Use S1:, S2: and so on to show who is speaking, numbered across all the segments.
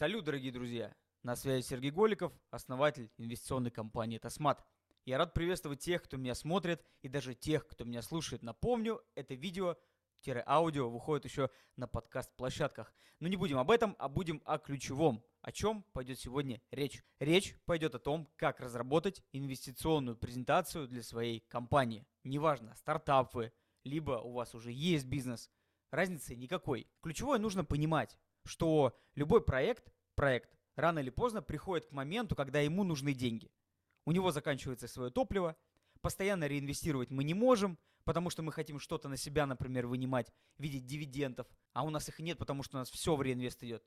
S1: Салют, дорогие друзья! На связи Сергей Голиков, основатель инвестиционной компании «Тосмат». Я рад приветствовать тех, кто меня смотрит, и даже тех, кто меня слушает. Напомню, это видео аудио выходит еще на подкаст-площадках. Но не будем об этом, а будем о ключевом. О чем пойдет сегодня речь? Речь пойдет о том, как разработать инвестиционную презентацию для своей компании. Неважно, стартап вы, либо у вас уже есть бизнес, разницы никакой. Ключевое нужно понимать, что любой проект, проект рано или поздно приходит к моменту, когда ему нужны деньги. У него заканчивается свое топливо, постоянно реинвестировать мы не можем, потому что мы хотим что-то на себя, например, вынимать в виде дивидендов, а у нас их нет, потому что у нас все в реинвест идет.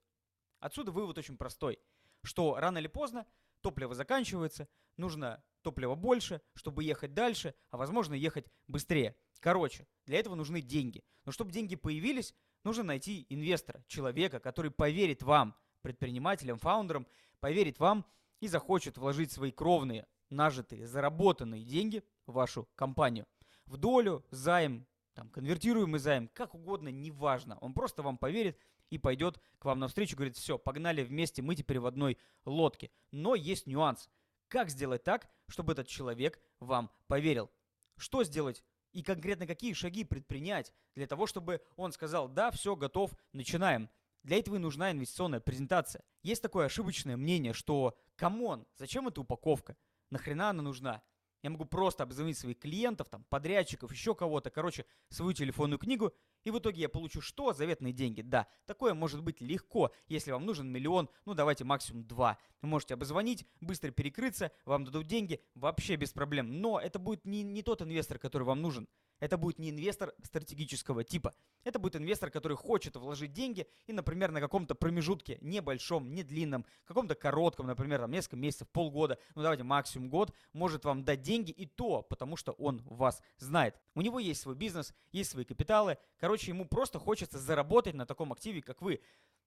S1: Отсюда вывод очень простой, что рано или поздно топливо заканчивается, нужно топлива больше, чтобы ехать дальше, а возможно ехать быстрее. Короче, для этого нужны деньги. Но чтобы деньги появились, нужно найти инвестора, человека, который поверит вам, предпринимателям, фаундерам, поверит вам и захочет вложить свои кровные, нажитые, заработанные деньги в вашу компанию. В долю, займ, там, конвертируемый займ, как угодно, неважно. Он просто вам поверит и пойдет к вам навстречу, говорит, все, погнали вместе, мы теперь в одной лодке. Но есть нюанс. Как сделать так, чтобы этот человек вам поверил? Что сделать и конкретно какие шаги предпринять для того, чтобы он сказал, да, все, готов, начинаем. Для этого и нужна инвестиционная презентация. Есть такое ошибочное мнение, что, come on, зачем эта упаковка? Нахрена она нужна? Я могу просто обзвонить своих клиентов, там, подрядчиков, еще кого-то, короче, свою телефонную книгу, и в итоге я получу что? Заветные деньги. Да, такое может быть легко, если вам нужен миллион, ну давайте максимум два. Вы можете обзвонить, быстро перекрыться, вам дадут деньги, вообще без проблем. Но это будет не, не тот инвестор, который вам нужен. Это будет не инвестор стратегического типа. Это будет инвестор, который хочет вложить деньги и, например, на каком-то промежутке, небольшом, не длинном, каком-то коротком, например, там несколько месяцев, полгода, ну давайте максимум год, может вам дать деньги и то, потому что он вас знает. У него есть свой бизнес, есть свои капиталы. Короче, ему просто хочется заработать на таком активе, как вы.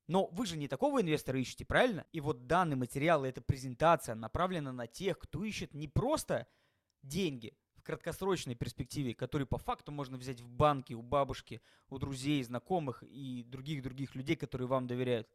S1: Но вы же не такого инвестора ищете, правильно? И вот данный материал, эта презентация направлена на тех, кто ищет не просто деньги, краткосрочной перспективе, который по факту можно взять в банке, у бабушки, у друзей, знакомых и других-других людей, которые вам доверяют.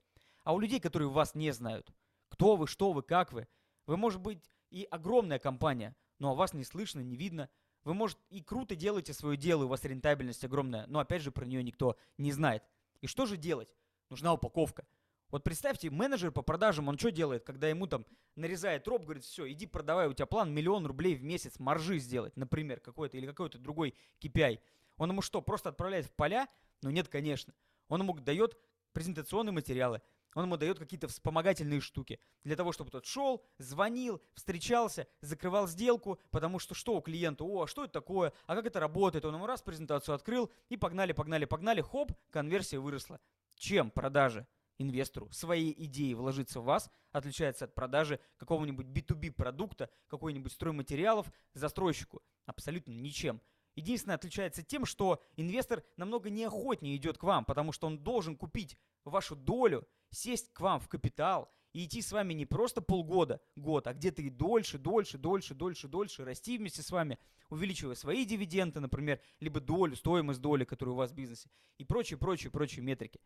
S1: А у людей, которые вас не знают. Кто вы, что вы, как вы. Вы, может быть, и огромная компания, но о вас не слышно, не видно. Вы, может, и круто делаете свое дело, у вас рентабельность огромная, но опять же про нее никто не знает. И что же делать? Нужна упаковка. Вот представьте, менеджер по продажам, он что делает, когда ему там нарезает роб, говорит, все, иди продавай, у тебя план миллион рублей в месяц маржи сделать, например, какой-то или какой-то другой KPI. Он ему что, просто отправляет в поля? Ну нет, конечно. Он ему дает презентационные материалы, он ему дает какие-то вспомогательные штуки для того, чтобы тот шел, звонил, встречался, закрывал сделку, потому что что у клиента, о, а что это такое, а как это работает, он ему раз презентацию открыл и погнали, погнали, погнали, хоп, конверсия выросла. Чем продажи? Инвестору своей идеи вложиться в вас отличается от продажи какого-нибудь B2B продукта, какой-нибудь стройматериалов застройщику? Абсолютно ничем. Единственное отличается тем, что инвестор намного неохотнее идет к вам, потому что он должен купить вашу долю, сесть к вам в капитал и идти с вами не просто полгода, год, а где-то и дольше, дольше, дольше, дольше, дольше, расти вместе с вами, увеличивая свои дивиденды, например, либо долю, стоимость доли, которая у вас в бизнесе, и прочие, прочие, прочие метрики.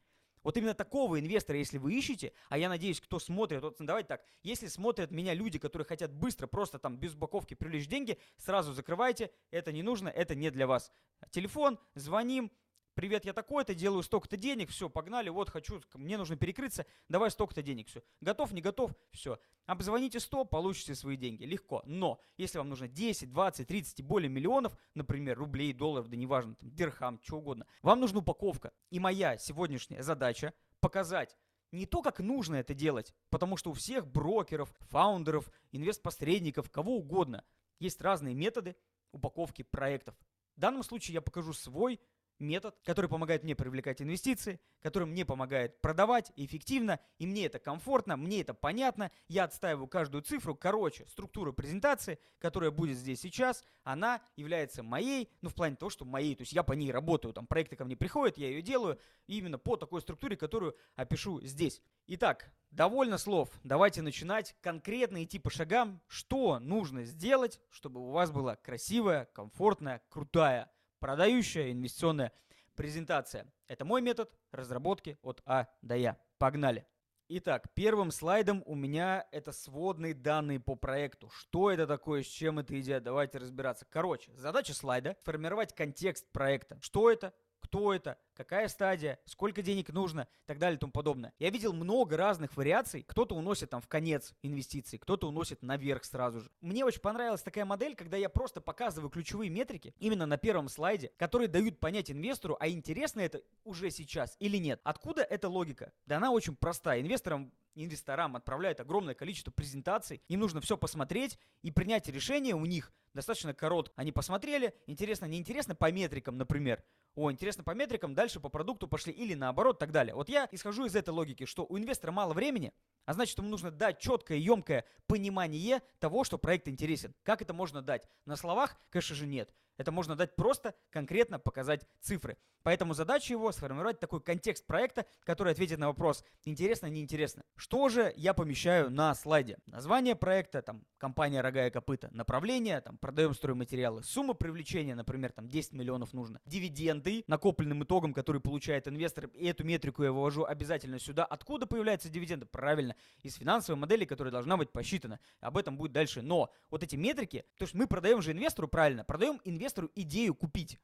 S1: Вот именно такого инвестора, если вы ищете, а я надеюсь, кто смотрит, вот давайте так, если смотрят меня люди, которые хотят быстро, просто там без упаковки привлечь деньги, сразу закрывайте, это не нужно, это не для вас. Телефон, звоним, привет, я такой-то, делаю столько-то денег, все, погнали, вот хочу, мне нужно перекрыться, давай столько-то денег, все. Готов, не готов, все. Обзвоните 100, получите свои деньги, легко. Но, если вам нужно 10, 20, 30 и более миллионов, например, рублей, долларов, да неважно, там, дирхам, что угодно, вам нужна упаковка. И моя сегодняшняя задача показать, не то, как нужно это делать, потому что у всех брокеров, фаундеров, инвест-посредников, кого угодно, есть разные методы упаковки проектов. В данном случае я покажу свой метод, который помогает мне привлекать инвестиции, который мне помогает продавать эффективно, и мне это комфортно, мне это понятно, я отстаиваю каждую цифру. Короче, структура презентации, которая будет здесь сейчас, она является моей, ну в плане того, что моей, то есть я по ней работаю, там проекты ко мне приходят, я ее делаю именно по такой структуре, которую опишу здесь. Итак, довольно слов, давайте начинать конкретно идти по шагам, что нужно сделать, чтобы у вас была красивая, комфортная, крутая продающая инвестиционная презентация. Это мой метод разработки от А до Я. Погнали! Итак, первым слайдом у меня это сводные данные по проекту. Что это такое, с чем это идет, давайте разбираться. Короче, задача слайда – формировать контекст проекта. Что это, кто это, какая стадия, сколько денег нужно и так далее и тому подобное. Я видел много разных вариаций. Кто-то уносит там в конец инвестиций, кто-то уносит наверх сразу же. Мне очень понравилась такая модель, когда я просто показываю ключевые метрики именно на первом слайде, которые дают понять инвестору, а интересно это уже сейчас или нет. Откуда эта логика? Да она очень простая. Инвесторам инвесторам отправляют огромное количество презентаций, им нужно все посмотреть и принять решение у них достаточно коротко. Они посмотрели, интересно, неинтересно по метрикам, например. О, интересно по метрикам, дальше по продукту пошли или наоборот, так далее. Вот я исхожу из этой логики, что у инвестора мало времени, а значит, ему нужно дать четкое, емкое понимание того, что проект интересен. Как это можно дать? На словах, конечно же, нет. Это можно дать просто, конкретно показать цифры. Поэтому задача его сформировать такой контекст проекта, который ответит на вопрос, интересно, неинтересно. Что же я помещаю на слайде? Название проекта, там, компания «Рога и копыта», направление, там, продаем стройматериалы, сумма привлечения, например, там, 10 миллионов нужно, дивиденды, накопленным итогом, который получает инвестор, и эту метрику я вывожу обязательно сюда. Откуда появляются дивиденды? Правильно, из финансовой модели, которая должна быть посчитана. Об этом будет дальше. Но вот эти метрики, то есть мы продаем же инвестору, правильно, продаем инвестору идею купить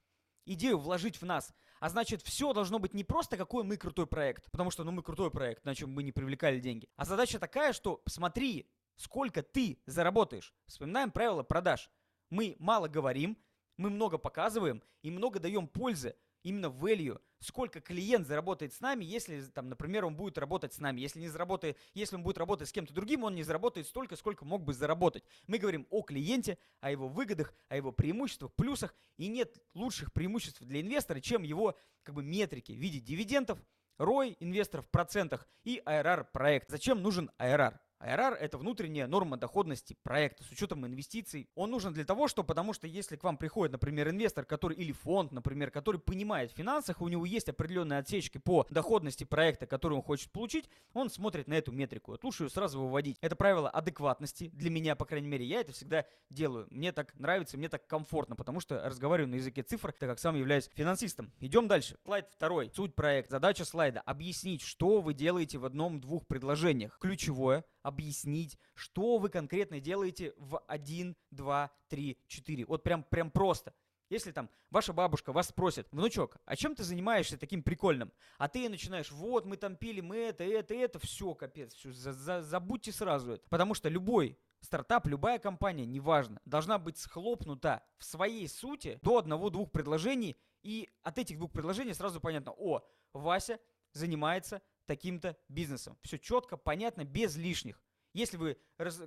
S1: идею вложить в нас. А значит, все должно быть не просто какой мы крутой проект, потому что ну мы крутой проект, на чем мы не привлекали деньги. А задача такая, что смотри, сколько ты заработаешь. Вспоминаем правила продаж. Мы мало говорим, мы много показываем и много даем пользы именно value, сколько клиент заработает с нами, если, там, например, он будет работать с нами. Если, не заработает, если он будет работать с кем-то другим, он не заработает столько, сколько мог бы заработать. Мы говорим о клиенте, о его выгодах, о его преимуществах, плюсах. И нет лучших преимуществ для инвестора, чем его как бы, метрики в виде дивидендов, ROI инвесторов в процентах и IRR проект. Зачем нужен IRR? IRR – это внутренняя норма доходности проекта с учетом инвестиций. Он нужен для того, что, потому что если к вам приходит, например, инвестор, который или фонд, например, который понимает в финансах, у него есть определенные отсечки по доходности проекта, который он хочет получить, он смотрит на эту метрику. Вот лучше ее сразу выводить. Это правило адекватности для меня, по крайней мере, я это всегда делаю. Мне так нравится, мне так комфортно, потому что разговариваю на языке цифр, так как сам являюсь финансистом. Идем дальше. Слайд второй. Суть проекта. Задача слайда. Объяснить, что вы делаете в одном-двух предложениях. Ключевое объяснить, что вы конкретно делаете в 1, 2, 3, 4. Вот прям, прям просто. Если там ваша бабушка вас спросит, внучок, а чем ты занимаешься таким прикольным? А ты начинаешь, вот мы там пили, мы это, это, это, все, капец, все, за, за, забудьте сразу это. Потому что любой стартап, любая компания, неважно, должна быть схлопнута в своей сути до одного-двух предложений, и от этих двух предложений сразу понятно, о, Вася занимается таким-то бизнесом. Все четко, понятно, без лишних. Если вы,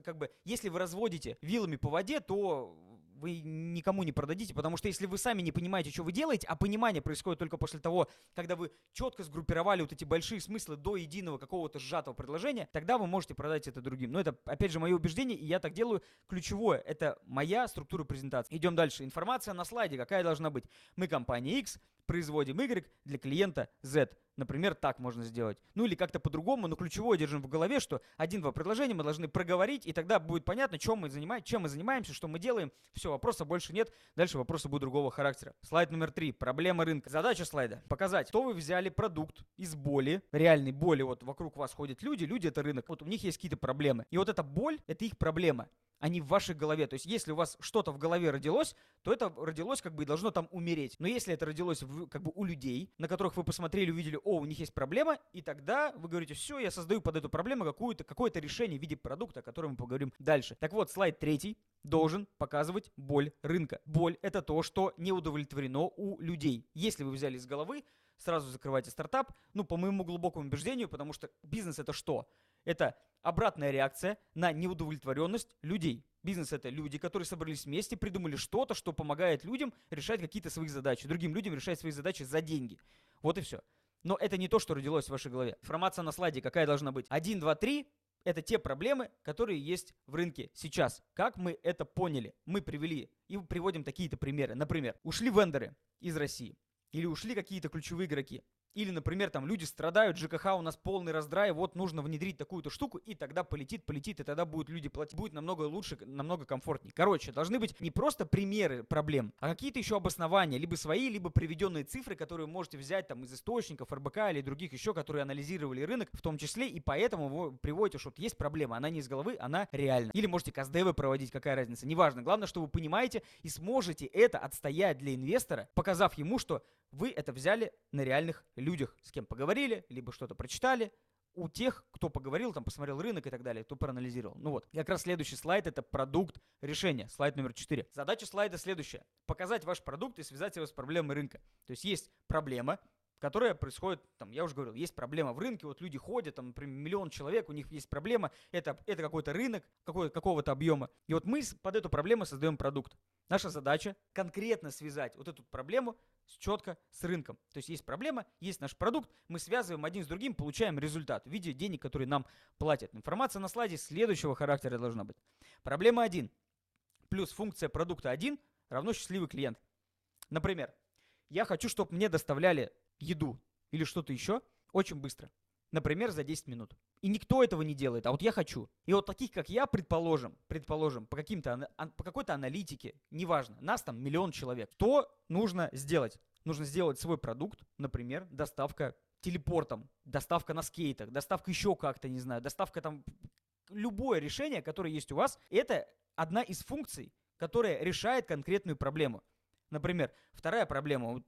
S1: как бы, если вы разводите вилами по воде, то вы никому не продадите, потому что если вы сами не понимаете, что вы делаете, а понимание происходит только после того, когда вы четко сгруппировали вот эти большие смыслы до единого какого-то сжатого предложения, тогда вы можете продать это другим. Но это, опять же, мое убеждение, и я так делаю. Ключевое – это моя структура презентации. Идем дальше. Информация на слайде, какая должна быть. Мы компания X, производим Y для клиента Z. Например, так можно сделать. Ну или как-то по-другому, но ключевое держим в голове, что один-два предложения мы должны проговорить, и тогда будет понятно, чем мы, занимаем, чем мы занимаемся, что мы делаем. Все, вопроса больше нет. Дальше вопросы будут другого характера. Слайд номер три. Проблема рынка. Задача слайда. Показать, что вы взяли продукт из боли, реальной боли. Вот вокруг вас ходят люди, люди это рынок. Вот у них есть какие-то проблемы. И вот эта боль, это их проблема а не в вашей голове. То есть, если у вас что-то в голове родилось, то это родилось как бы и должно там умереть. Но если это родилось в, как бы у людей, на которых вы посмотрели, увидели, о, у них есть проблема, и тогда вы говорите, все, я создаю под эту проблему какую-то, какое-то решение в виде продукта, о котором мы поговорим дальше. Так вот, слайд третий должен показывать боль рынка. Боль – это то, что не удовлетворено у людей. Если вы взяли из головы, сразу закрывайте стартап. Ну, по моему глубокому убеждению, потому что бизнес это что? Это обратная реакция на неудовлетворенность людей. Бизнес это люди, которые собрались вместе, придумали что-то, что помогает людям решать какие-то свои задачи, другим людям решать свои задачи за деньги. Вот и все. Но это не то, что родилось в вашей голове. Информация на слайде какая должна быть? 1, 2, 3 – это те проблемы, которые есть в рынке сейчас. Как мы это поняли? Мы привели и приводим такие-то примеры. Например, ушли вендоры из России или ушли какие-то ключевые игроки. Или, например, там люди страдают, ЖКХ у нас полный раздрай, вот нужно внедрить такую-то штуку, и тогда полетит, полетит, и тогда будут люди платить. Будет намного лучше, намного комфортнее. Короче, должны быть не просто примеры проблем, а какие-то еще обоснования, либо свои, либо приведенные цифры, которые вы можете взять там из источников, РБК или других еще, которые анализировали рынок в том числе, и поэтому вы приводите, что вот есть проблема, она не из головы, она реальна. Или можете каздевы проводить, какая разница, неважно. Главное, что вы понимаете и сможете это отстоять для инвестора, показав ему, что вы это взяли на реальных людях, с кем поговорили, либо что-то прочитали, у тех, кто поговорил, там, посмотрел рынок и так далее, кто проанализировал. Ну вот, как раз следующий слайд – это продукт решения, слайд номер 4. Задача слайда следующая – показать ваш продукт и связать его с проблемой рынка. То есть есть проблема, которая происходит, там, я уже говорил, есть проблема в рынке, вот люди ходят, там, например, миллион человек, у них есть проблема, это, это какой-то рынок какой, какого-то объема. И вот мы под эту проблему создаем продукт. Наша задача конкретно связать вот эту проблему с, четко с рынком. То есть есть проблема, есть наш продукт, мы связываем один с другим, получаем результат в виде денег, которые нам платят. Информация на слайде следующего характера должна быть. Проблема 1 плюс функция продукта 1 равно счастливый клиент. Например, я хочу, чтобы мне доставляли еду или что-то еще очень быстро. Например, за 10 минут. И никто этого не делает, а вот я хочу. И вот таких, как я, предположим, предположим, по, каким-то, по какой-то аналитике, неважно, нас там миллион человек. Что нужно сделать? Нужно сделать свой продукт, например, доставка телепортом, доставка на скейтах, доставка еще как-то, не знаю, доставка там... Любое решение, которое есть у вас, это одна из функций, которая решает конкретную проблему. Например, вторая проблема,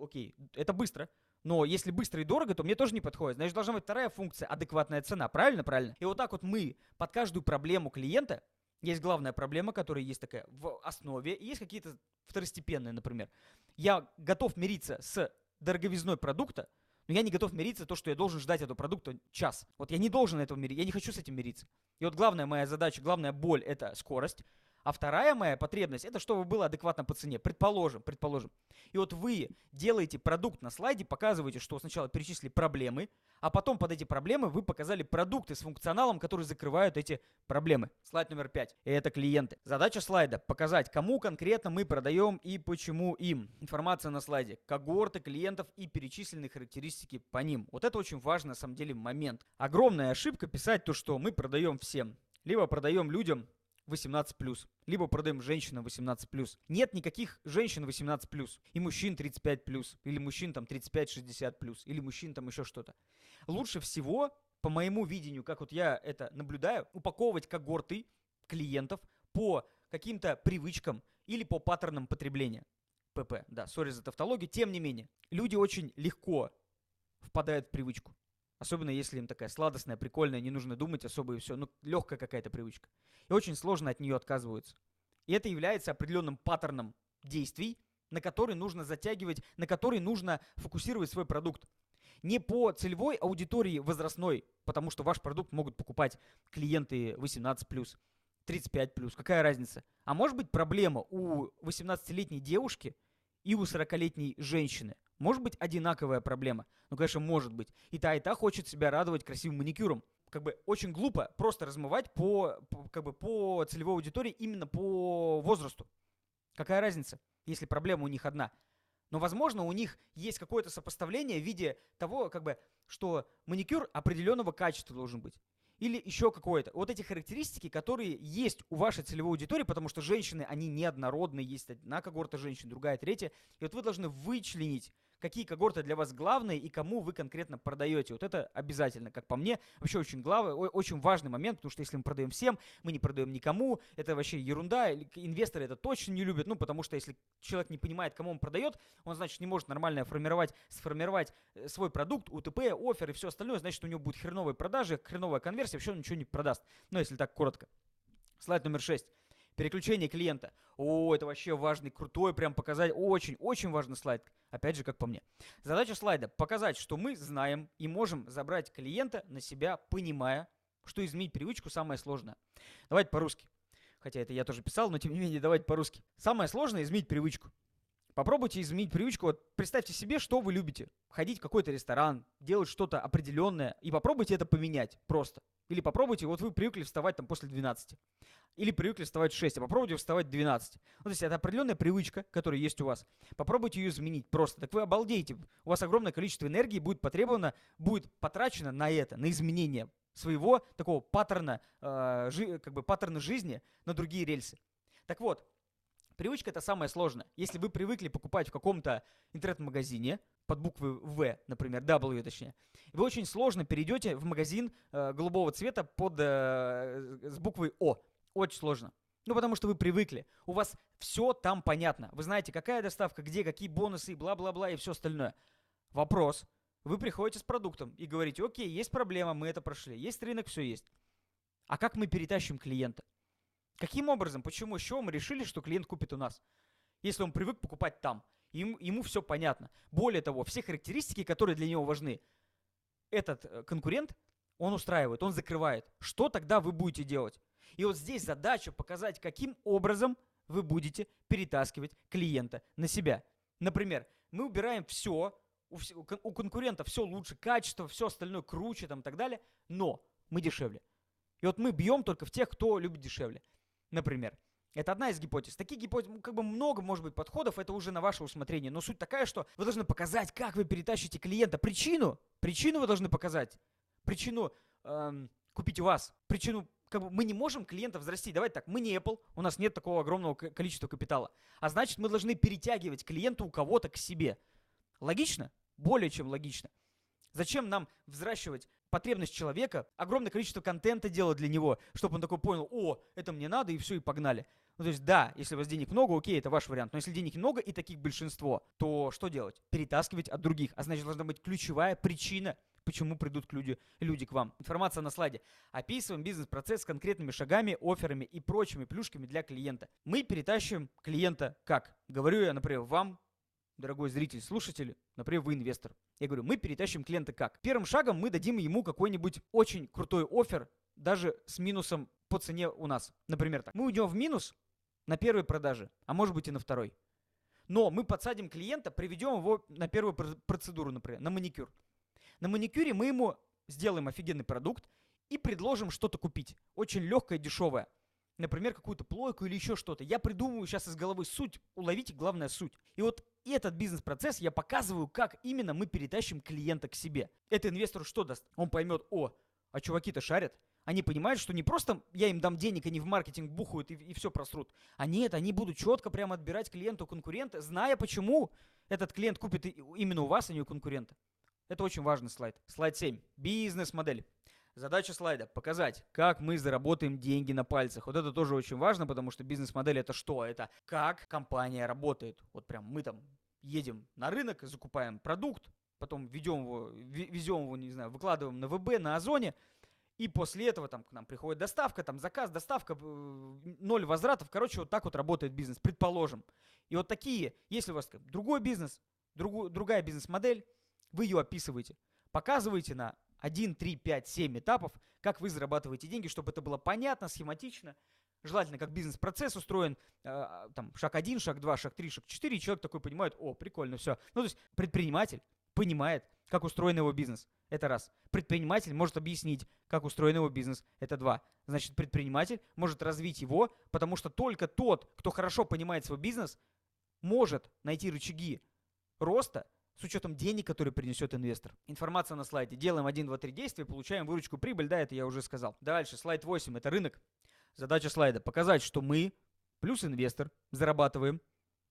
S1: окей, это быстро, но если быстро и дорого, то мне тоже не подходит. Значит, должна быть вторая функция – адекватная цена. Правильно? Правильно. И вот так вот мы под каждую проблему клиента есть главная проблема, которая есть такая в основе, и есть какие-то второстепенные, например. Я готов мириться с дороговизной продукта, но я не готов мириться то, что я должен ждать этого продукта час. Вот я не должен этого мириться, я не хочу с этим мириться. И вот главная моя задача, главная боль – это скорость. А вторая моя потребность, это чтобы было адекватно по цене. Предположим, предположим. И вот вы делаете продукт на слайде, показываете, что сначала перечислили проблемы, а потом под эти проблемы вы показали продукты с функционалом, которые закрывают эти проблемы. Слайд номер пять. И это клиенты. Задача слайда – показать, кому конкретно мы продаем и почему им. Информация на слайде. Когорты клиентов и перечисленные характеристики по ним. Вот это очень важный на самом деле момент. Огромная ошибка писать то, что мы продаем всем. Либо продаем людям, 18+, либо продаем женщинам 18+. Нет никаких женщин 18+, и мужчин 35+, или мужчин там 35-60+, или мужчин там еще что-то. Лучше всего, по моему видению, как вот я это наблюдаю, упаковывать когорты клиентов по каким-то привычкам или по паттернам потребления. ПП, да, сори за тавтологию. Тем не менее, люди очень легко впадают в привычку. Особенно если им такая сладостная, прикольная, не нужно думать особо и все. Ну, легкая какая-то привычка. И очень сложно от нее отказываются. И это является определенным паттерном действий, на который нужно затягивать, на который нужно фокусировать свой продукт. Не по целевой аудитории возрастной, потому что ваш продукт могут покупать клиенты 18+, 35+, какая разница. А может быть проблема у 18-летней девушки и у 40-летней женщины – может быть одинаковая проблема. Ну, конечно, может быть. И та, и та хочет себя радовать красивым маникюром. Как бы очень глупо просто размывать по, по, как бы по целевой аудитории именно по возрасту. Какая разница, если проблема у них одна? Но, возможно, у них есть какое-то сопоставление в виде того, как бы, что маникюр определенного качества должен быть или еще какое-то. Вот эти характеристики, которые есть у вашей целевой аудитории, потому что женщины, они неоднородные, есть одна когорта женщин, другая, третья. И вот вы должны вычленить какие когорты для вас главные и кому вы конкретно продаете. Вот это обязательно, как по мне, вообще очень главный, очень важный момент, потому что если мы продаем всем, мы не продаем никому, это вообще ерунда, инвесторы это точно не любят, ну, потому что если человек не понимает, кому он продает, он, значит, не может нормально формировать, сформировать э, свой продукт, УТП, офер и все остальное, значит, у него будет хреновые продажи, хреновая конверсия, все, ничего не продаст. Ну, если так коротко. Слайд номер 6. Переключение клиента. О, это вообще важный, крутой, прям показать. Очень, очень важный слайд. Опять же, как по мне. Задача слайда – показать, что мы знаем и можем забрать клиента на себя, понимая, что изменить привычку самое сложное. Давайте по-русски. Хотя это я тоже писал, но тем не менее, давайте по-русски. Самое сложное – изменить привычку. Попробуйте изменить привычку. Вот представьте себе, что вы любите. Ходить в какой-то ресторан, делать что-то определенное. И попробуйте это поменять просто. Или попробуйте, вот вы привыкли вставать там после 12. Или привыкли вставать в 6, а попробуйте вставать в 12. Ну, то есть это определенная привычка, которая есть у вас. Попробуйте ее изменить просто. Так вы обалдеете. У вас огромное количество энергии будет потребовано, будет потрачено на это, на изменение своего такого паттерна, э, жи, как бы паттерна жизни на другие рельсы. Так вот, привычка это самое сложное. Если вы привыкли покупать в каком-то интернет-магазине, под буквы В, например, W точнее, вы очень сложно перейдете в магазин э, голубого цвета под, э, с буквой О. Очень сложно. Ну, потому что вы привыкли. У вас все там понятно. Вы знаете, какая доставка, где, какие бонусы, бла-бла-бла и все остальное. Вопрос. Вы приходите с продуктом и говорите, окей, есть проблема, мы это прошли. Есть рынок, все есть. А как мы перетащим клиента? Каким образом, почему, чего мы решили, что клиент купит у нас? Если он привык покупать там ему, ему все понятно. Более того, все характеристики, которые для него важны, этот э, конкурент, он устраивает, он закрывает. Что тогда вы будете делать? И вот здесь задача показать, каким образом вы будете перетаскивать клиента на себя. Например, мы убираем все, у, конкурента все лучше, качество, все остальное круче там, и так далее, но мы дешевле. И вот мы бьем только в тех, кто любит дешевле. Например, это одна из гипотез. Таких гипотез, как бы много может быть подходов, это уже на ваше усмотрение. Но суть такая, что вы должны показать, как вы перетащите клиента. Причину, причину вы должны показать. Причину эм, купить у вас. Причину, как бы мы не можем клиентов взрастить. Давайте так, мы не Apple, у нас нет такого огромного количества капитала. А значит, мы должны перетягивать клиента у кого-то к себе. Логично? Более чем логично. Зачем нам взращивать потребность человека, огромное количество контента делать для него, чтобы он такой понял, о, это мне надо, и все, и погнали. Ну, то есть, да, если у вас денег много, окей, это ваш вариант. Но если денег много и таких большинство, то что делать? Перетаскивать от других. А значит, должна быть ключевая причина, почему придут люди, люди к вам. Информация на слайде. Описываем бизнес-процесс с конкретными шагами, офферами и прочими плюшками для клиента. Мы перетащим клиента как? Говорю я, например, вам, дорогой зритель, слушатель, например, вы инвестор. Я говорю, мы перетащим клиента как? Первым шагом мы дадим ему какой-нибудь очень крутой офер, даже с минусом по цене у нас. Например, так. Мы уйдем в минус, на первой продаже, а может быть и на второй. Но мы подсадим клиента, приведем его на первую процедуру, например, на маникюр. На маникюре мы ему сделаем офигенный продукт и предложим что-то купить. Очень легкое, дешевое. Например, какую-то плойку или еще что-то. Я придумываю сейчас из головы суть, уловите главная суть. И вот этот бизнес-процесс я показываю, как именно мы перетащим клиента к себе. Это инвестору что даст? Он поймет, о, а чуваки-то шарят, они понимают, что не просто я им дам денег, они в маркетинг бухают и, и все просрут. А нет, они будут четко прямо отбирать клиента у конкурента, зная, почему этот клиент купит именно у вас, а не у конкурента. Это очень важный слайд. Слайд 7. Бизнес-модель. Задача слайда – показать, как мы заработаем деньги на пальцах. Вот это тоже очень важно, потому что бизнес-модель – это что? Это как компания работает. Вот прям мы там едем на рынок, закупаем продукт, потом ведем его, везем его, не знаю, выкладываем на ВБ, на Озоне – и после этого там к нам приходит доставка, там заказ, доставка, ноль возвратов. Короче, вот так вот работает бизнес, предположим. И вот такие, если у вас другой бизнес, другу, другая бизнес-модель, вы ее описываете, показываете на 1, 3, 5, 7 этапов, как вы зарабатываете деньги, чтобы это было понятно, схематично, желательно, как бизнес-процесс устроен, э, там, шаг 1, шаг 2, шаг 3, шаг 4, и человек такой понимает, о, прикольно, все. Ну, то есть предприниматель понимает, как устроен его бизнес. Это раз. Предприниматель может объяснить, как устроен его бизнес. Это два. Значит, предприниматель может развить его, потому что только тот, кто хорошо понимает свой бизнес, может найти рычаги роста с учетом денег, которые принесет инвестор. Информация на слайде. Делаем 1, 2, 3 действия, получаем выручку прибыль. Да, это я уже сказал. Дальше, слайд 8. Это рынок. Задача слайда. Показать, что мы плюс инвестор зарабатываем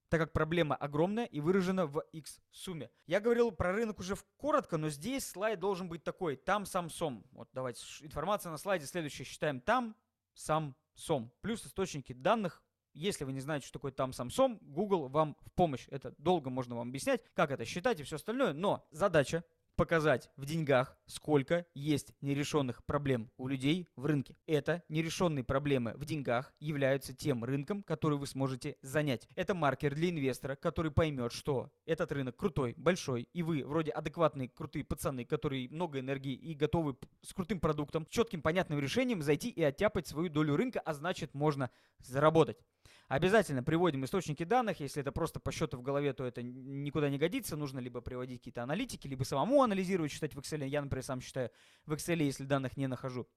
S1: так как проблема огромная и выражена в X сумме. Я говорил про рынок уже коротко, но здесь слайд должен быть такой. Там, сам, сом. Вот давайте, информация на слайде следующая. Считаем там, сам, сом. Плюс источники данных. Если вы не знаете, что такое там, сом, Google вам в помощь. Это долго можно вам объяснять, как это считать и все остальное. Но задача показать в деньгах, сколько есть нерешенных проблем у людей в рынке. Это нерешенные проблемы в деньгах являются тем рынком, который вы сможете занять. Это маркер для инвестора, который поймет, что этот рынок крутой, большой, и вы вроде адекватные, крутые пацаны, которые много энергии и готовы с крутым продуктом, четким, понятным решением зайти и оттяпать свою долю рынка, а значит можно заработать. Обязательно приводим источники данных. Если это просто по счету в голове, то это никуда не годится. Нужно либо приводить какие-то аналитики, либо самому анализировать, читать в Excel. Я, например, сам считаю в Excel, если данных не нахожу.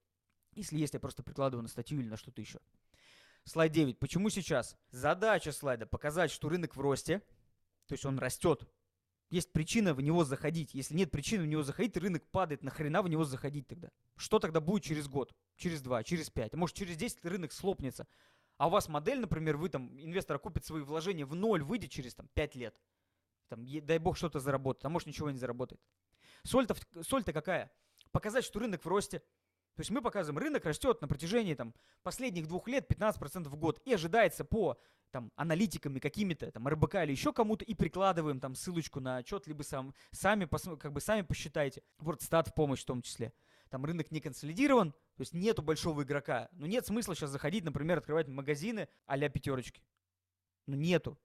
S1: Если есть, я просто прикладываю на статью или на что-то еще. Слайд 9. Почему сейчас? Задача слайда показать, что рынок в росте, то есть он растет. Есть причина в него заходить. Если нет причины в него заходить, рынок падает. Нахрена в него заходить тогда? Что тогда будет через год, через два, через пять? А может через 10 рынок слопнется? А у вас модель, например, вы там, инвестор купит свои вложения в ноль, выйдет через там 5 лет. Там, дай бог что-то заработает, а может ничего не заработает. Соль-то, соль-то какая? Показать, что рынок в росте, то есть мы показываем, рынок растет на протяжении там, последних двух лет 15% в год и ожидается по там, аналитиками какими-то, там, РБК или еще кому-то, и прикладываем там ссылочку на отчет, либо сам, сами, как бы сами посчитайте. WordStat в помощь в том числе. Там рынок не консолидирован, то есть нету большого игрока. Но нет смысла сейчас заходить, например, открывать магазины а-ля пятерочки. Ну нету.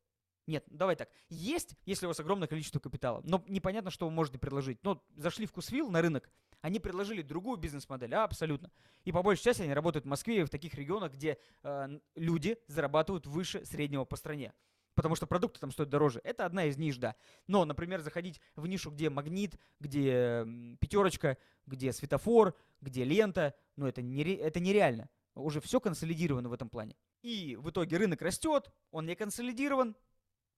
S1: Нет, давай так. Есть, если у вас огромное количество капитала, но непонятно, что вы можете предложить. Но зашли в Кусвилл на рынок, они предложили другую бизнес-модель, а, абсолютно. И по большей части они работают в Москве и в таких регионах, где э, люди зарабатывают выше среднего по стране. Потому что продукты там стоят дороже. Это одна из ниш, да. Но, например, заходить в нишу, где магнит, где пятерочка, где светофор, где лента, ну это, не, это нереально. Уже все консолидировано в этом плане. И в итоге рынок растет, он не консолидирован,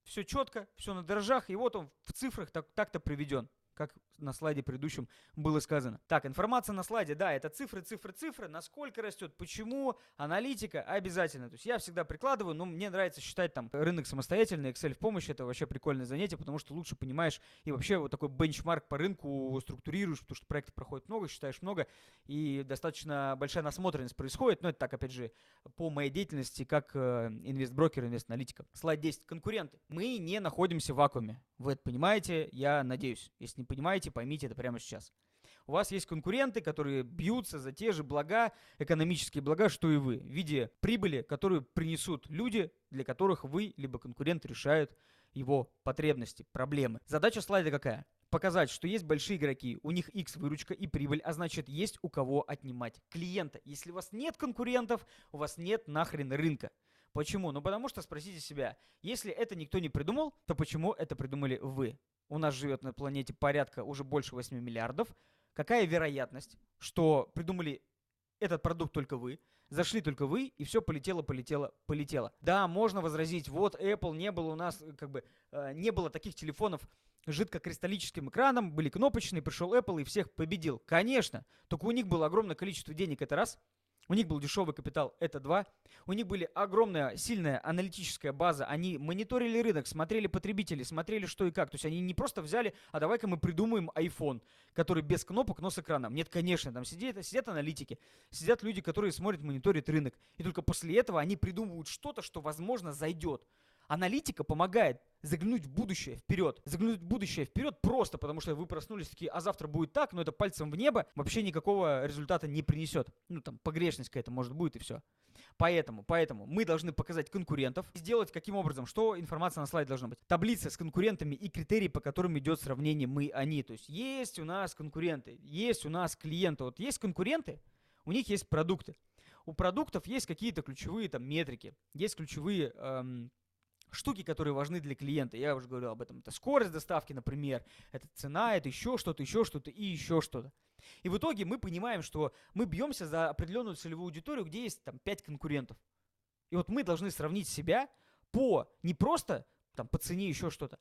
S1: все четко, все на дрожжах, и вот он в цифрах так, так-то приведен как на слайде предыдущем было сказано. Так, информация на слайде, да, это цифры, цифры, цифры, насколько растет, почему, аналитика обязательно. То есть я всегда прикладываю, но мне нравится считать там рынок самостоятельно, Excel в помощь, это вообще прикольное занятие, потому что лучше понимаешь и вообще вот такой бенчмарк по рынку структурируешь, потому что проектов проходит много, считаешь много, и достаточно большая насмотренность происходит, но это так, опять же, по моей деятельности как э, инвестброкер, инвест-аналитика. Слайд 10. Конкуренты. Мы не находимся в вакууме. Вы это понимаете, я надеюсь. Если не понимаете, поймите это прямо сейчас. У вас есть конкуренты, которые бьются за те же блага, экономические блага, что и вы, в виде прибыли, которую принесут люди, для которых вы, либо конкурент решают его потребности, проблемы. Задача слайда какая? Показать, что есть большие игроки, у них X выручка и прибыль, а значит есть у кого отнимать клиента. Если у вас нет конкурентов, у вас нет нахрен рынка. Почему? Ну потому что спросите себя, если это никто не придумал, то почему это придумали вы? У нас живет на планете порядка уже больше 8 миллиардов. Какая вероятность, что придумали этот продукт только вы, зашли только вы, и все полетело, полетело, полетело. Да, можно возразить, вот Apple не было у нас, как бы, э, не было таких телефонов жидкокристаллическим экраном, были кнопочные, пришел Apple и всех победил. Конечно, только у них было огромное количество денег, это раз – у них был дешевый капитал, это два. У них были огромная, сильная аналитическая база. Они мониторили рынок, смотрели потребителей, смотрели что и как. То есть они не просто взяли, а давай-ка мы придумаем iPhone, который без кнопок, но с экраном. Нет, конечно, там сидят, сидят аналитики, сидят люди, которые смотрят, мониторят рынок. И только после этого они придумывают что-то, что, возможно, зайдет. Аналитика помогает заглянуть в будущее вперед. Заглянуть в будущее вперед просто, потому что вы проснулись такие, а завтра будет так, но это пальцем в небо вообще никакого результата не принесет. Ну там погрешность какая-то может будет и все. Поэтому, поэтому мы должны показать конкурентов, сделать каким образом, что информация на слайде должна быть. Таблица с конкурентами и критерии, по которым идет сравнение мы-они. То есть есть у нас конкуренты, есть у нас клиенты. Вот есть конкуренты, у них есть продукты. У продуктов есть какие-то ключевые там метрики, есть ключевые эм, штуки, которые важны для клиента. Я уже говорил об этом. Это скорость доставки, например, это цена, это еще что-то, еще что-то и еще что-то. И в итоге мы понимаем, что мы бьемся за определенную целевую аудиторию, где есть там 5 конкурентов. И вот мы должны сравнить себя по не просто там, по цене еще что-то,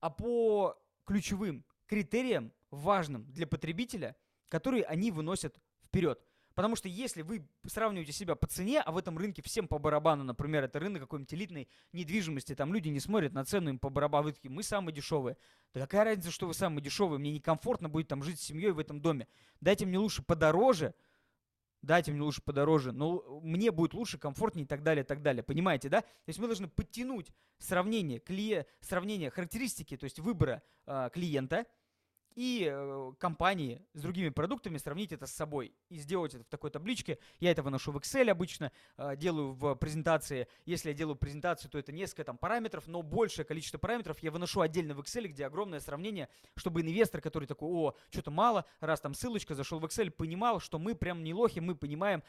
S1: а по ключевым критериям, важным для потребителя, которые они выносят вперед. Потому что если вы сравниваете себя по цене, а в этом рынке всем по барабану, например, это рынок какой-нибудь элитной недвижимости, там люди не смотрят на цену, им по барабану, вы такие, мы самые дешевые. Да какая разница, что вы самые дешевые, мне некомфортно будет там жить с семьей в этом доме. Дайте мне лучше подороже, дайте мне лучше подороже, но мне будет лучше, комфортнее и так далее, и так далее. Понимаете, да? То есть мы должны подтянуть сравнение, клие, сравнение характеристики, то есть выбора э, клиента – и э, компании с другими продуктами сравнить это с собой и сделать это в такой табличке. Я это выношу в Excel обычно, э, делаю в презентации. Если я делаю презентацию, то это несколько там параметров, но большее количество параметров я выношу отдельно в Excel, где огромное сравнение, чтобы инвестор, который такой, о, что-то мало, раз там ссылочка, зашел в Excel, понимал, что мы прям не лохи, мы понимаем,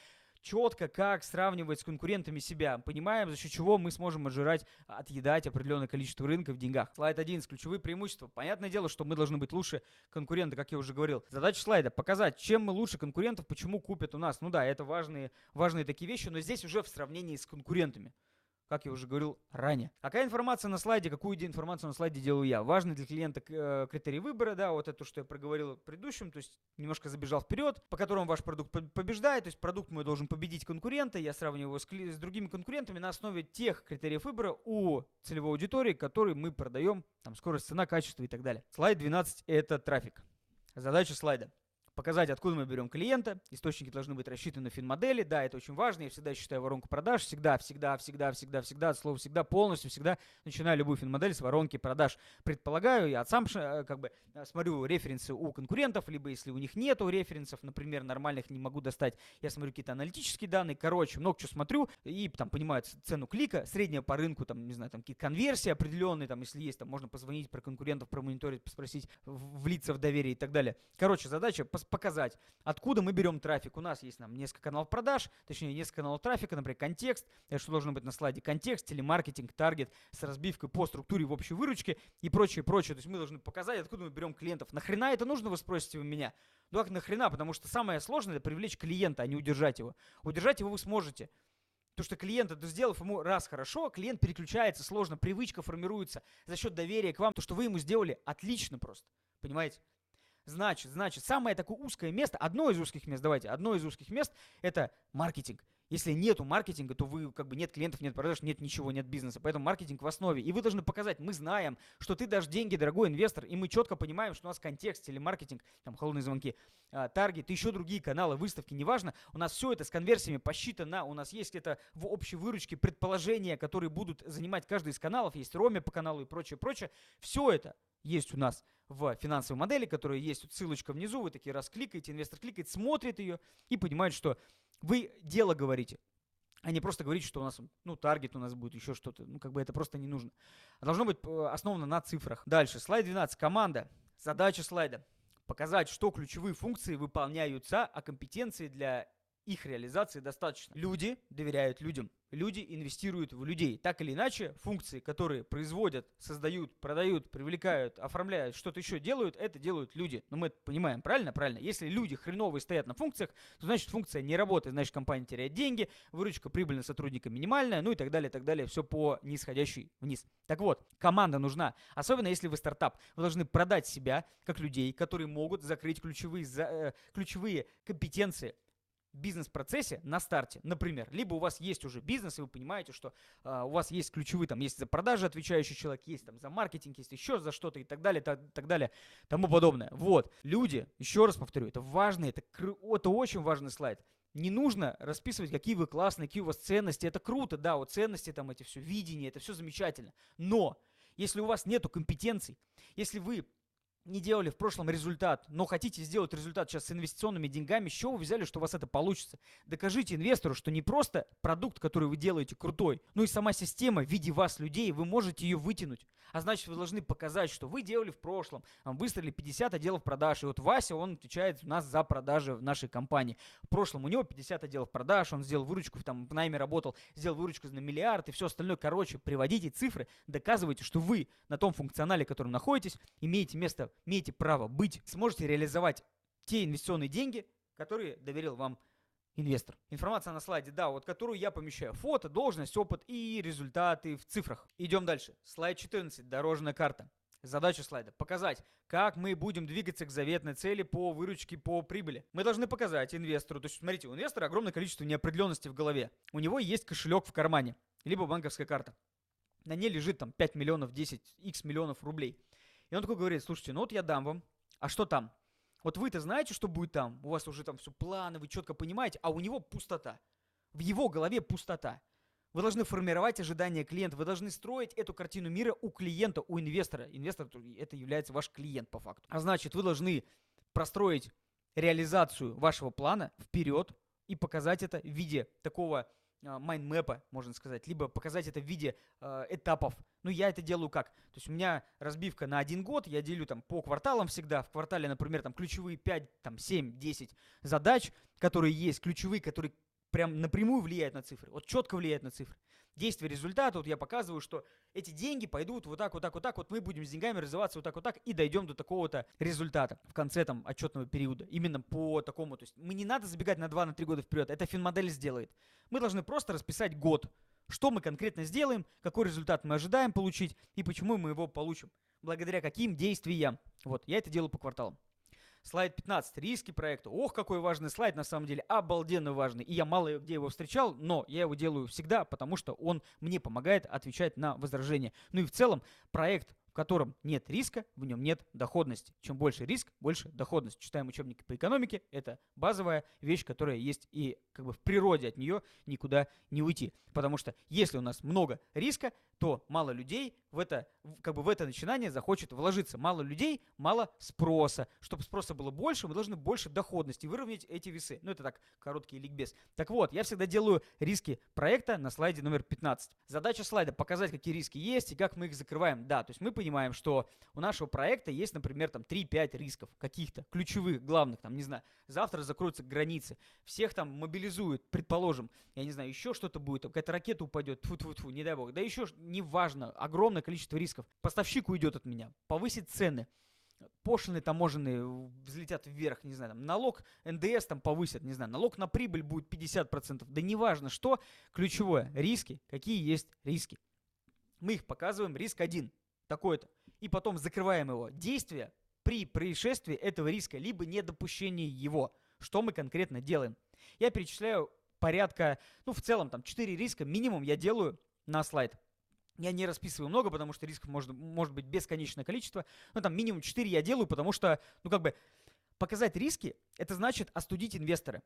S1: четко, как сравнивать с конкурентами себя. Понимаем, за счет чего мы сможем отжирать, отъедать определенное количество рынка в деньгах. Слайд 11. Ключевые преимущества. Понятное дело, что мы должны быть лучше конкурента, как я уже говорил. Задача слайда – показать, чем мы лучше конкурентов, почему купят у нас. Ну да, это важные, важные такие вещи, но здесь уже в сравнении с конкурентами как я уже говорил ранее. Какая информация на слайде, какую информацию на слайде делаю я? Важный для клиента э, критерий выбора, да, вот это, что я проговорил в предыдущем, то есть немножко забежал вперед, по которому ваш продукт побеждает, то есть продукт мой должен победить конкурента, я сравниваю его с, с другими конкурентами на основе тех критериев выбора у целевой аудитории, которые мы продаем, там скорость, цена, качество и так далее. Слайд 12 это трафик. Задача слайда показать, откуда мы берем клиента. Источники должны быть рассчитаны на фин-модели. Да, это очень важно. Я всегда считаю воронку продаж. Всегда, всегда, всегда, всегда, всегда, от слова всегда, полностью, всегда начинаю любую фин-модель с воронки продаж. Предполагаю, я сам э, как бы э, смотрю референсы у конкурентов, либо если у них нету референсов, например, нормальных не могу достать, я смотрю какие-то аналитические данные. Короче, много чего смотрю и там понимаю цену клика, средняя по рынку, там, не знаю, там какие-то конверсии определенные, там, если есть, там можно позвонить про конкурентов, промониторить, спросить, влиться в доверие и так далее. Короче, задача показать, откуда мы берем трафик. У нас есть нам несколько каналов продаж, точнее несколько каналов трафика, например, контекст, что должно быть на слайде, контекст, телемаркетинг, таргет с разбивкой по структуре в общей выручке и прочее, прочее. То есть мы должны показать, откуда мы берем клиентов. Нахрена это нужно, вы спросите у меня? Ну как нахрена? Потому что самое сложное это привлечь клиента, а не удержать его. Удержать его вы сможете. То, что клиент, это сделав ему раз хорошо, клиент переключается сложно, привычка формируется за счет доверия к вам. То, что вы ему сделали, отлично просто. Понимаете? Значит, значит, самое такое узкое место, одно из узких мест, давайте, одно из узких мест – это маркетинг. Если нету маркетинга, то вы как бы нет клиентов, нет продаж, нет ничего, нет бизнеса. Поэтому маркетинг в основе. И вы должны показать, мы знаем, что ты дашь деньги, дорогой инвестор, и мы четко понимаем, что у нас контекст или маркетинг, там холодные звонки, а, таргет, еще другие каналы, выставки, неважно. У нас все это с конверсиями посчитано, у нас есть это в общей выручке предположения, которые будут занимать каждый из каналов, есть роме по каналу и прочее, прочее. Все это есть у нас в финансовой модели, которая есть, ссылочка внизу, вы такие раз кликаете, инвестор кликает, смотрит ее и понимает, что вы дело говорите, а не просто говорите, что у нас, ну, таргет у нас будет, еще что-то. Ну, как бы это просто не нужно. А должно быть э, основано на цифрах. Дальше, слайд 12, команда. Задача слайда. Показать, что ключевые функции выполняются, а компетенции для их реализации достаточно. Люди доверяют людям. Люди инвестируют в людей. Так или иначе, функции, которые производят, создают, продают, привлекают, оформляют, что-то еще делают, это делают люди. Но мы это понимаем, правильно? Правильно. Если люди хреновые стоят на функциях, то значит функция не работает, значит компания теряет деньги, выручка прибыльно сотрудника минимальная, ну и так далее, так далее. Все по нисходящей вниз. Так вот, команда нужна. Особенно если вы стартап. Вы должны продать себя как людей, которые могут закрыть ключевые, э, ключевые компетенции бизнес-процессе на старте, например, либо у вас есть уже бизнес, и вы понимаете, что э, у вас есть ключевые, там, есть за продажи отвечающий человек, есть там за маркетинг, есть еще за что-то и так далее, так, так далее, тому подобное. Вот, люди, еще раз повторю, это важный, это, это очень важный слайд. Не нужно расписывать, какие вы классные, какие у вас ценности. Это круто, да, вот ценности там эти все, видение, это все замечательно. Но если у вас нету компетенций, если вы не делали в прошлом результат, но хотите сделать результат сейчас с инвестиционными деньгами, чего вы взяли, что у вас это получится? Докажите инвестору, что не просто продукт, который вы делаете, крутой, но и сама система в виде вас, людей, вы можете ее вытянуть. А значит, вы должны показать, что вы делали в прошлом. Выстроили 50 отделов продаж, и вот Вася, он отвечает у нас за продажи в нашей компании. В прошлом у него 50 отделов продаж, он сделал выручку, там в найме работал, сделал выручку на миллиард и все остальное. Короче, приводите цифры, доказывайте, что вы на том функционале, которым находитесь, имеете место имеете право быть, сможете реализовать те инвестиционные деньги, которые доверил вам инвестор. Информация на слайде, да, вот которую я помещаю. Фото, должность, опыт и результаты в цифрах. Идем дальше. Слайд 14. Дорожная карта. Задача слайда – показать, как мы будем двигаться к заветной цели по выручке, по прибыли. Мы должны показать инвестору, то есть, смотрите, у инвестора огромное количество неопределенности в голове. У него есть кошелек в кармане, либо банковская карта. На ней лежит там 5 миллионов, 10, x миллионов рублей. И он такой говорит, слушайте, ну вот я дам вам, а что там? Вот вы-то знаете, что будет там? У вас уже там все планы, вы четко понимаете, а у него пустота. В его голове пустота. Вы должны формировать ожидания клиента, вы должны строить эту картину мира у клиента, у инвестора. Инвестор это является ваш клиент по факту. А значит, вы должны простроить реализацию вашего плана вперед и показать это в виде такого майндмэпа, можно сказать, либо показать это в виде э, этапов. Ну, я это делаю как? То есть у меня разбивка на один год, я делю там по кварталам всегда. В квартале, например, там ключевые 5, там 7, 10 задач, которые есть, ключевые, которые прям напрямую влияет на цифры. Вот четко влияет на цифры. Действие результата, вот я показываю, что эти деньги пойдут вот так, вот так, вот так, вот мы будем с деньгами развиваться вот так, вот так, и дойдем до такого-то результата в конце там отчетного периода. Именно по такому, то есть мы не надо забегать на 2-3 на года вперед, это финмодель сделает. Мы должны просто расписать год, что мы конкретно сделаем, какой результат мы ожидаем получить и почему мы его получим, благодаря каким действиям. Вот, я это делаю по кварталам. Слайд 15. Риски проекта. Ох, какой важный слайд, на самом деле, обалденно важный. И я мало где его встречал, но я его делаю всегда, потому что он мне помогает отвечать на возражения. Ну и в целом, проект в котором нет риска, в нем нет доходности. Чем больше риск, больше доходность. Читаем учебники по экономике, это базовая вещь, которая есть и как бы в природе от нее никуда не уйти. Потому что если у нас много риска, то мало людей в это, как бы в это начинание захочет вложиться. Мало людей, мало спроса. Чтобы спроса было больше, мы должны больше доходности, выровнять эти весы. Ну, это так, короткий ликбез. Так вот, я всегда делаю риски проекта на слайде номер 15. Задача слайда – показать, какие риски есть и как мы их закрываем. Да, то есть мы понимаем, что у нашего проекта есть, например, там 3-5 рисков каких-то ключевых, главных, там, не знаю, завтра закроются границы, всех там мобилизуют, предположим, я не знаю, еще что-то будет, какая-то ракета упадет, тьфу тьфу тьфу не дай бог, да еще неважно, огромное количество рисков. Поставщик уйдет от меня, повысит цены, пошлины таможенные взлетят вверх, не знаю, там, налог НДС там повысят, не знаю, налог на прибыль будет 50%, да неважно что, ключевое, риски, какие есть риски. Мы их показываем, риск один, такой-то, и потом закрываем его. Действие при происшествии этого риска, либо недопущении его. Что мы конкретно делаем? Я перечисляю порядка, ну, в целом, там, 4 риска минимум я делаю на слайд. Я не расписываю много, потому что рисков может, может быть бесконечное количество. Но там минимум 4 я делаю, потому что, ну как бы, показать риски, это значит остудить инвестора.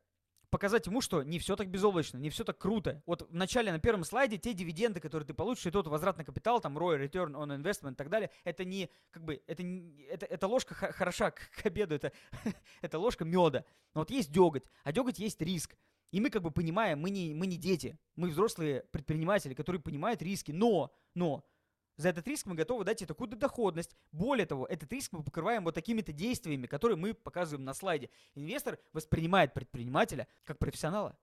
S1: Показать ему, что не все так безоблачно, не все так круто. Вот в начале, на первом слайде, те дивиденды, которые ты получишь, и тот возвратный капитал, там, ROI, Return on Investment и так далее, это не, как бы, это, это, это ложка хороша к, к обеду, это, это ложка меда. Но вот есть деготь, а деготь есть риск. И мы как бы понимаем, мы не, мы не дети, мы взрослые предприниматели, которые понимают риски, но, но за этот риск мы готовы дать и такую доходность. Более того, этот риск мы покрываем вот такими-то действиями, которые мы показываем на слайде. Инвестор воспринимает предпринимателя как профессионала,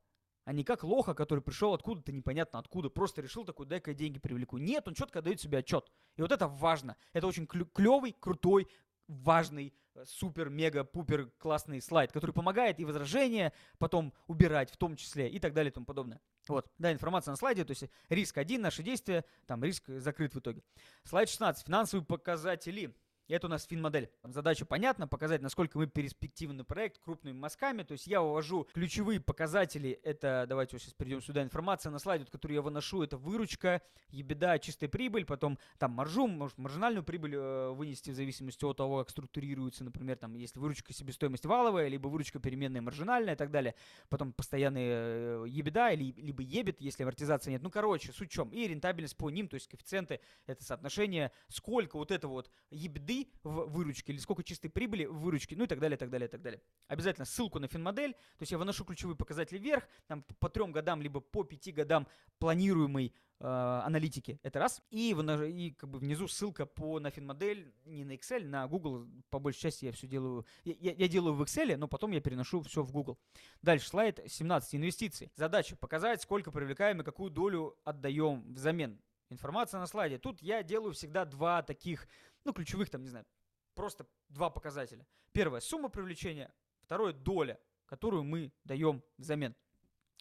S1: а не как лоха, который пришел откуда-то непонятно откуда, просто решил такой, дай-ка деньги привлеку. Нет, он четко дает себе отчет. И вот это важно. Это очень клевый, крутой, важный супер, мега, пупер классный слайд, который помогает и возражения потом убирать в том числе и так далее и тому подобное. Вот, да, информация на слайде, то есть риск один, наши действия, там риск закрыт в итоге. Слайд 16. Финансовые показатели. Это у нас фин-модель. Задача понятна, показать, насколько мы перспективный проект крупными мазками. То есть я вывожу ключевые показатели. Это, давайте вот сейчас перейдем сюда, информация на слайде, которую я выношу. Это выручка, ебеда, чистая прибыль, потом там маржу, может маржинальную прибыль э, вынести в зависимости от того, как структурируется, например, там, если выручка себестоимость валовая, либо выручка переменная маржинальная и так далее. Потом постоянные э, ебеда, или, либо ебет, если амортизации нет. Ну, короче, суть в чем. И рентабельность по ним, то есть коэффициенты, это соотношение, сколько вот это вот ебеды в выручке, или сколько чистой прибыли в выручке, ну и так далее, так далее, так далее. Обязательно ссылку на финмодель, то есть я выношу ключевые показатели вверх, там по трем годам, либо по пяти годам планируемой э, аналитики, это раз, и, в, и как бы внизу ссылка по, на финмодель, не на Excel, на Google, по большей части я все делаю, я, я делаю в Excel, но потом я переношу все в Google. Дальше, слайд 17, инвестиции. Задача показать, сколько привлекаем и какую долю отдаем взамен. Информация на слайде. Тут я делаю всегда два таких ну, ключевых там, не знаю, просто два показателя. Первое – сумма привлечения, второе – доля, которую мы даем взамен.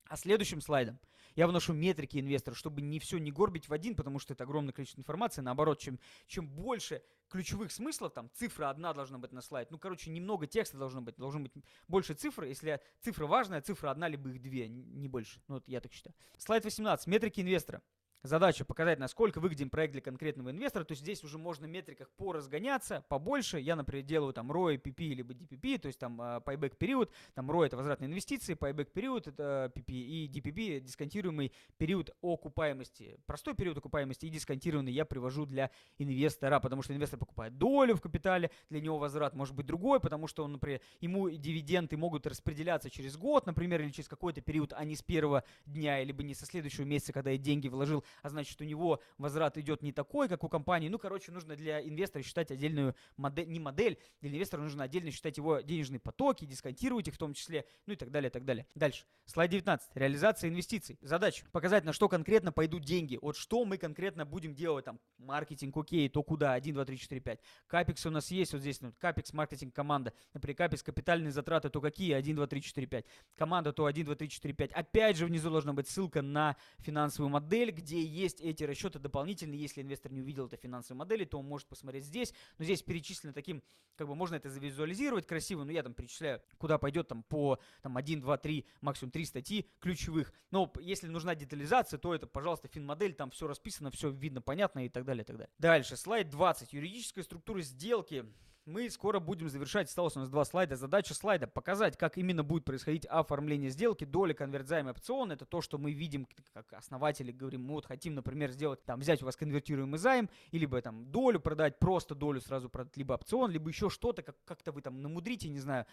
S1: А следующим слайдом я вношу метрики инвестора, чтобы не все не горбить в один, потому что это огромное количество информации. Наоборот, чем, чем больше ключевых смыслов, там цифра одна должна быть на слайде. Ну, короче, немного текста должно быть. Должно быть больше цифр. Если цифра важная, цифра одна, либо их две, не больше. Ну, вот я так считаю. Слайд 18. Метрики инвестора. Задача показать, насколько выгоден проект для конкретного инвестора. То есть здесь уже можно в метриках поразгоняться побольше. Я, например, делаю там ROI, PP либо DPP, то есть там uh, payback период. Там ROI это возвратные инвестиции, payback период это PP и DPP дисконтируемый период окупаемости. Простой период окупаемости и дисконтированный я привожу для инвестора, потому что инвестор покупает долю в капитале, для него возврат может быть другой, потому что он, например, ему дивиденды могут распределяться через год, например, или через какой-то период, а не с первого дня, либо не со следующего месяца, когда я деньги вложил, а значит, у него возврат идет не такой, как у компании. Ну, короче, нужно для инвестора считать отдельную модель, не модель, для инвестора нужно отдельно считать его денежные потоки, дисконтировать их в том числе, ну и так далее, и так далее. Дальше. Слайд 19. Реализация инвестиций. Задача. Показать, на что конкретно пойдут деньги. Вот что мы конкретно будем делать, там, маркетинг, окей, то куда, 1, 2, 3, 4, 5. Капекс у нас есть, вот здесь, ну, капекс, маркетинг, команда. Например, капекс, капитальные затраты, то какие, 1, 2, 3, 4, 5. Команда, то 1, 2, 3, 4, 5. Опять же, внизу должна быть ссылка на финансовую модель, где есть эти расчеты дополнительные. Если инвестор не увидел это финансовой модели, то он может посмотреть здесь. Но здесь перечислено таким, как бы можно это завизуализировать красиво, но я там перечисляю, куда пойдет там по там, 1, 2, 3, максимум 3 статьи ключевых. Но если нужна детализация, то это, пожалуйста, финмодель, там все расписано, все видно, понятно и так далее, и так далее. Дальше, слайд 20. Юридическая структура сделки мы скоро будем завершать. Осталось у нас два слайда. Задача слайда показать, как именно будет происходить оформление сделки. Доля конвертзаемый опцион. Это то, что мы видим как основатели. Говорим, мы вот хотим, например, сделать, там, взять у вас конвертируемый займ, и либо там долю продать, просто долю сразу продать, либо опцион, либо еще что-то, как- как-то вы там намудрите, не знаю,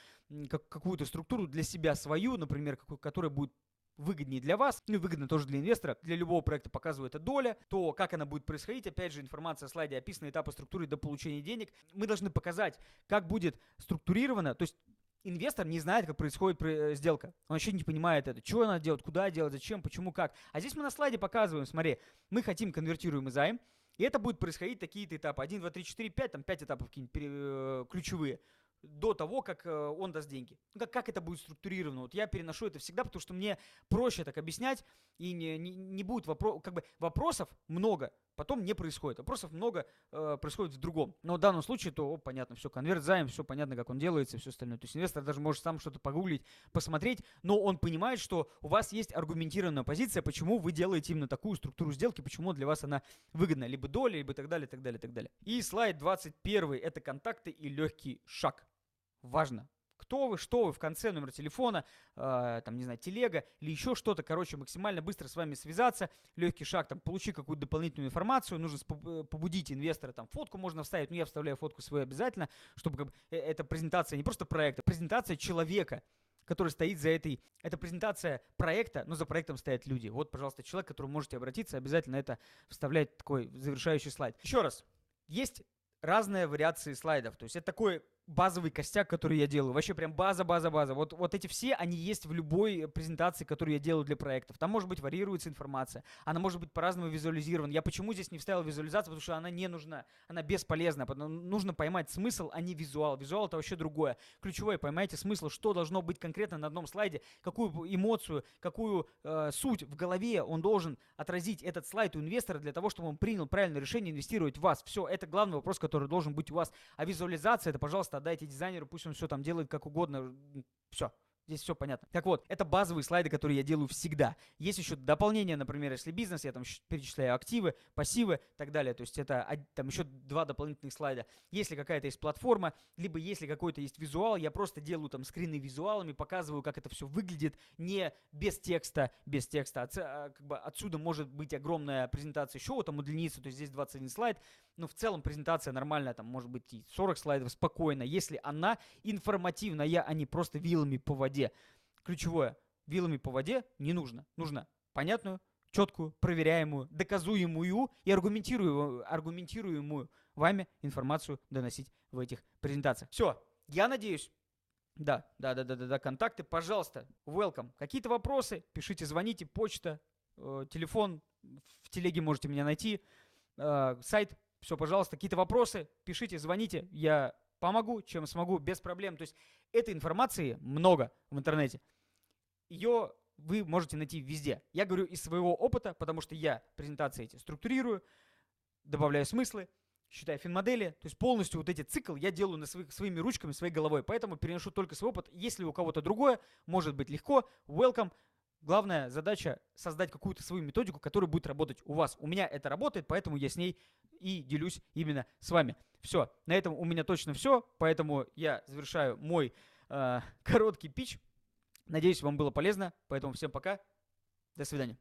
S1: как, какую-то структуру для себя свою, например, какую, которая будет выгоднее для вас, ну выгодно тоже для инвестора, для любого проекта показываю это доля, то как она будет происходить, опять же, информация в слайде описана этапы структуры до получения денег. Мы должны показать, как будет структурировано, то есть инвестор не знает, как происходит э, сделка. Он вообще не понимает это. Что надо делать, куда делать, зачем, почему, как. А здесь мы на слайде показываем, смотри, мы хотим конвертируемый займ, и это будет происходить такие-то этапы. 1, 2, 3, 4, 5, там 5 этапов какие-нибудь э, ключевые до того, как э, он даст деньги. Ну, как, как это будет структурировано? Вот я переношу это всегда, потому что мне проще так объяснять, и не, не, не будет вопро- как бы вопросов много, потом не происходит. Вопросов много э, происходит в другом. Но в данном случае, то о, понятно, все, конверт займ, все понятно, как он делается, все остальное. То есть инвестор даже может сам что-то погуглить, посмотреть, но он понимает, что у вас есть аргументированная позиция, почему вы делаете именно такую структуру сделки, почему для вас она выгодна, либо доля, либо так далее, так далее, так далее. И слайд 21 это контакты и легкий шаг важно. Кто вы, что вы, в конце номер телефона, э, там, не знаю, телега или еще что-то. Короче, максимально быстро с вами связаться. Легкий шаг, там, получи какую-то дополнительную информацию. Нужно э, побудить инвестора, там, фотку можно вставить. Ну, я вставляю фотку свою обязательно, чтобы как э, эта презентация не просто проекта, презентация человека, который стоит за этой... Это презентация проекта, но за проектом стоят люди. Вот, пожалуйста, человек, к которому можете обратиться, обязательно это вставлять такой завершающий слайд. Еще раз, есть разные вариации слайдов. То есть это такой базовый костяк, который я делаю. Вообще прям база, база, база. Вот, вот эти все, они есть в любой презентации, которую я делаю для проектов. Там может быть варьируется информация. Она может быть по-разному визуализирована. Я почему здесь не вставил визуализацию? Потому что она не нужна. Она бесполезна. Нужно поймать смысл, а не визуал. Визуал это вообще другое. Ключевое, поймайте смысл, что должно быть конкретно на одном слайде, какую эмоцию, какую э, суть в голове он должен отразить этот слайд у инвестора для того, чтобы он принял правильное решение инвестировать в вас. Все, это главный вопрос, который должен быть у вас. А визуализация, это, пожалуйста, отдайте дизайнеру, пусть он все там делает как угодно. Все, Здесь все понятно. Так вот, это базовые слайды, которые я делаю всегда. Есть еще дополнение, например, если бизнес, я там перечисляю активы, пассивы и так далее. То есть это там еще два дополнительных слайда. Если какая-то есть платформа, либо если какой-то есть визуал, я просто делаю там скрины визуалами, показываю, как это все выглядит, не без текста, без текста. От, а, как бы отсюда может быть огромная презентация шоу, там удлинится, то есть здесь 21 слайд. Но в целом презентация нормальная, там может быть и 40 слайдов спокойно, если она информативная, а не просто вилами по воде воде. Ключевое. Вилами по воде не нужно. Нужно понятную, четкую, проверяемую, доказуемую и аргументируемую, аргументируемую вами информацию доносить в этих презентациях. Все. Я надеюсь, да, да, да, да, да, да, контакты, пожалуйста, welcome. Какие-то вопросы, пишите, звоните, почта, э, телефон, в телеге можете меня найти, э, сайт, все, пожалуйста, какие-то вопросы, пишите, звоните, я помогу, чем смогу, без проблем. То есть этой информации много в интернете. Ее вы можете найти везде. Я говорю из своего опыта, потому что я презентации эти структурирую, добавляю смыслы, считаю финмодели, то есть полностью вот эти цикл я делаю на своих, своими ручками, своей головой, поэтому переношу только свой опыт. Если у кого-то другое, может быть легко, welcome. Главная задача создать какую-то свою методику, которая будет работать у вас. У меня это работает, поэтому я с ней и делюсь именно с вами. Все, на этом у меня точно все, поэтому я завершаю мой э, короткий пич. Надеюсь, вам было полезно, поэтому всем пока, до свидания.